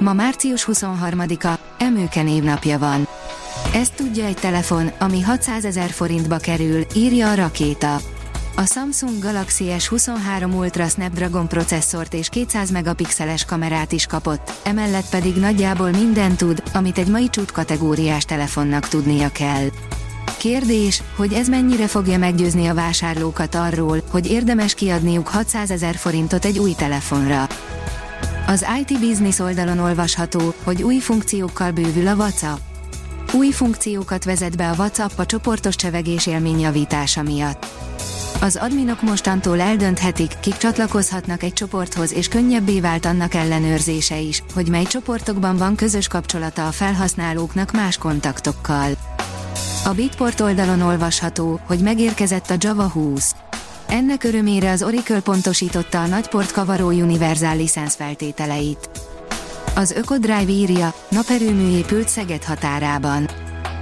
Ma március 23-a, Emőke névnapja van. Ezt tudja egy telefon, ami 600 ezer forintba kerül, írja a rakéta. A Samsung Galaxy S23 Ultra Snapdragon processzort és 200 megapixeles kamerát is kapott, emellett pedig nagyjából minden tud, amit egy mai csút kategóriás telefonnak tudnia kell. Kérdés, hogy ez mennyire fogja meggyőzni a vásárlókat arról, hogy érdemes kiadniuk 600 ezer forintot egy új telefonra. Az IT Business oldalon olvasható, hogy új funkciókkal bővül a WhatsApp. Új funkciókat vezet be a WhatsApp a csoportos csevegés élmény miatt. Az adminok mostantól eldönthetik, kik csatlakozhatnak egy csoporthoz és könnyebbé vált annak ellenőrzése is, hogy mely csoportokban van közös kapcsolata a felhasználóknak más kontaktokkal. A Bitport oldalon olvasható, hogy megérkezett a Java 20. Ennek örömére az Oracle pontosította a nagyport kavaró univerzál licensz feltételeit. Az Ökodrive írja, naperőmű épült Szeged határában.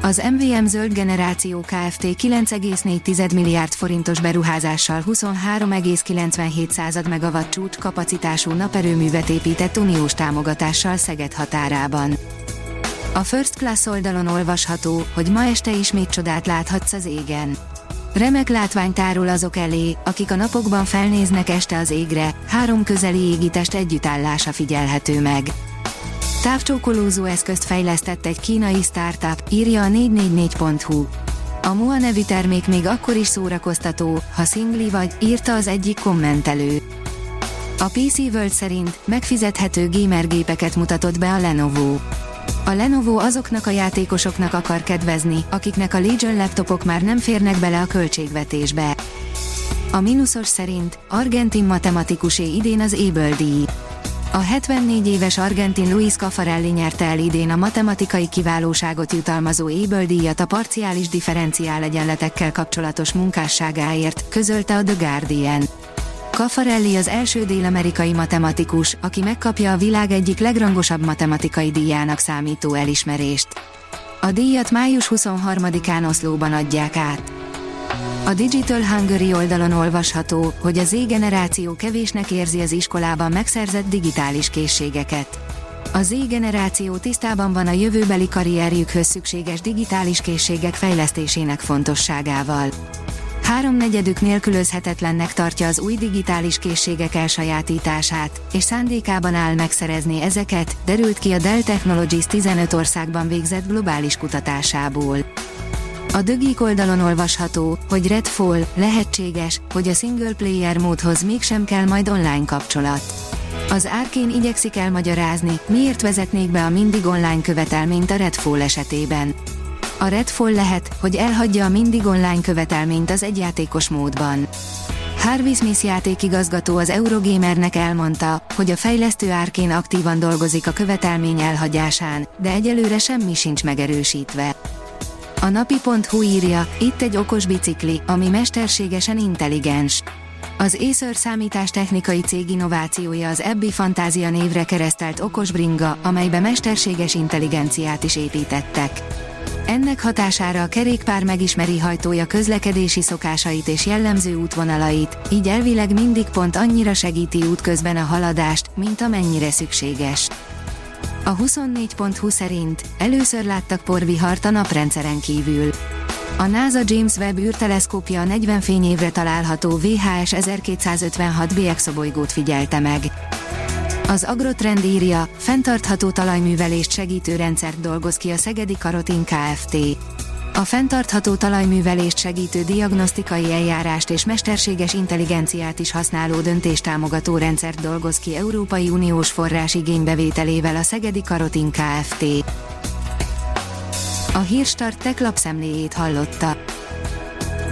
Az MVM zöld generáció Kft. 9,4 milliárd forintos beruházással 23,97 megawatt csúcs kapacitású naperőművet épített uniós támogatással Szeged határában. A First Class oldalon olvasható, hogy ma este ismét csodát láthatsz az égen. Remek látvány tárul azok elé, akik a napokban felnéznek este az égre, három közeli égitest együttállása figyelhető meg. Távcsókolózó eszközt fejlesztett egy kínai startup, írja a 444.hu. A MUA nevű termék még akkor is szórakoztató, ha szingli vagy, írta az egyik kommentelő. A PC World szerint megfizethető gamergépeket mutatott be a Lenovo. A Lenovo azoknak a játékosoknak akar kedvezni, akiknek a Legion laptopok már nem férnek bele a költségvetésbe. A mínuszos szerint argentin matematikusé idén az Able díj. A 74 éves argentin Luis Caffarelli nyerte el idén a matematikai kiválóságot jutalmazó Able díjat a parciális differenciál egyenletekkel kapcsolatos munkásságáért, közölte a The Guardian. Caffarelli az első dél-amerikai matematikus, aki megkapja a világ egyik legrangosabb matematikai díjának számító elismerést. A díjat május 23-án Oszlóban adják át. A Digital Hungary oldalon olvasható, hogy a Z generáció kevésnek érzi az iskolában megszerzett digitális készségeket. A Z generáció tisztában van a jövőbeli karrierjükhöz szükséges digitális készségek fejlesztésének fontosságával. Háromnegyedük nélkülözhetetlennek tartja az új digitális készségek elsajátítását, és szándékában áll megszerezni ezeket, derült ki a Dell Technologies 15 országban végzett globális kutatásából. A Dögik oldalon olvasható, hogy Redfall lehetséges, hogy a single player módhoz mégsem kell majd online kapcsolat. Az Arkane igyekszik elmagyarázni, miért vezetnék be a mindig online követelményt a Redfall esetében. A Redfall lehet, hogy elhagyja a mindig online követelményt az egyjátékos módban. Harvey Smith játékigazgató az Eurogamernek elmondta, hogy a fejlesztő árkén aktívan dolgozik a követelmény elhagyásán, de egyelőre semmi sincs megerősítve. A napi.hu írja, itt egy okos bicikli, ami mesterségesen intelligens. Az Acer számítástechnikai cég innovációja az Ebbi Fantázia névre keresztelt okos bringa, amelybe mesterséges intelligenciát is építettek. Ennek hatására a kerékpár megismeri hajtója közlekedési szokásait és jellemző útvonalait, így elvileg mindig pont annyira segíti útközben a haladást, mint amennyire szükséges. A 24.20 szerint először láttak porvihart a naprendszeren kívül. A NASA James Webb űrteleszkópja a 40 fényévre található VHS 1256b exobolygót figyelte meg. Az Agrotrend írja, fenntartható talajművelést segítő rendszert dolgoz ki a Szegedi Karotin Kft. A fenntartható talajművelést segítő diagnosztikai eljárást és mesterséges intelligenciát is használó döntéstámogató rendszert dolgoz ki Európai Uniós forrás igénybevételével a Szegedi Karotin Kft. A Hírstart tech lapszemléjét hallotta.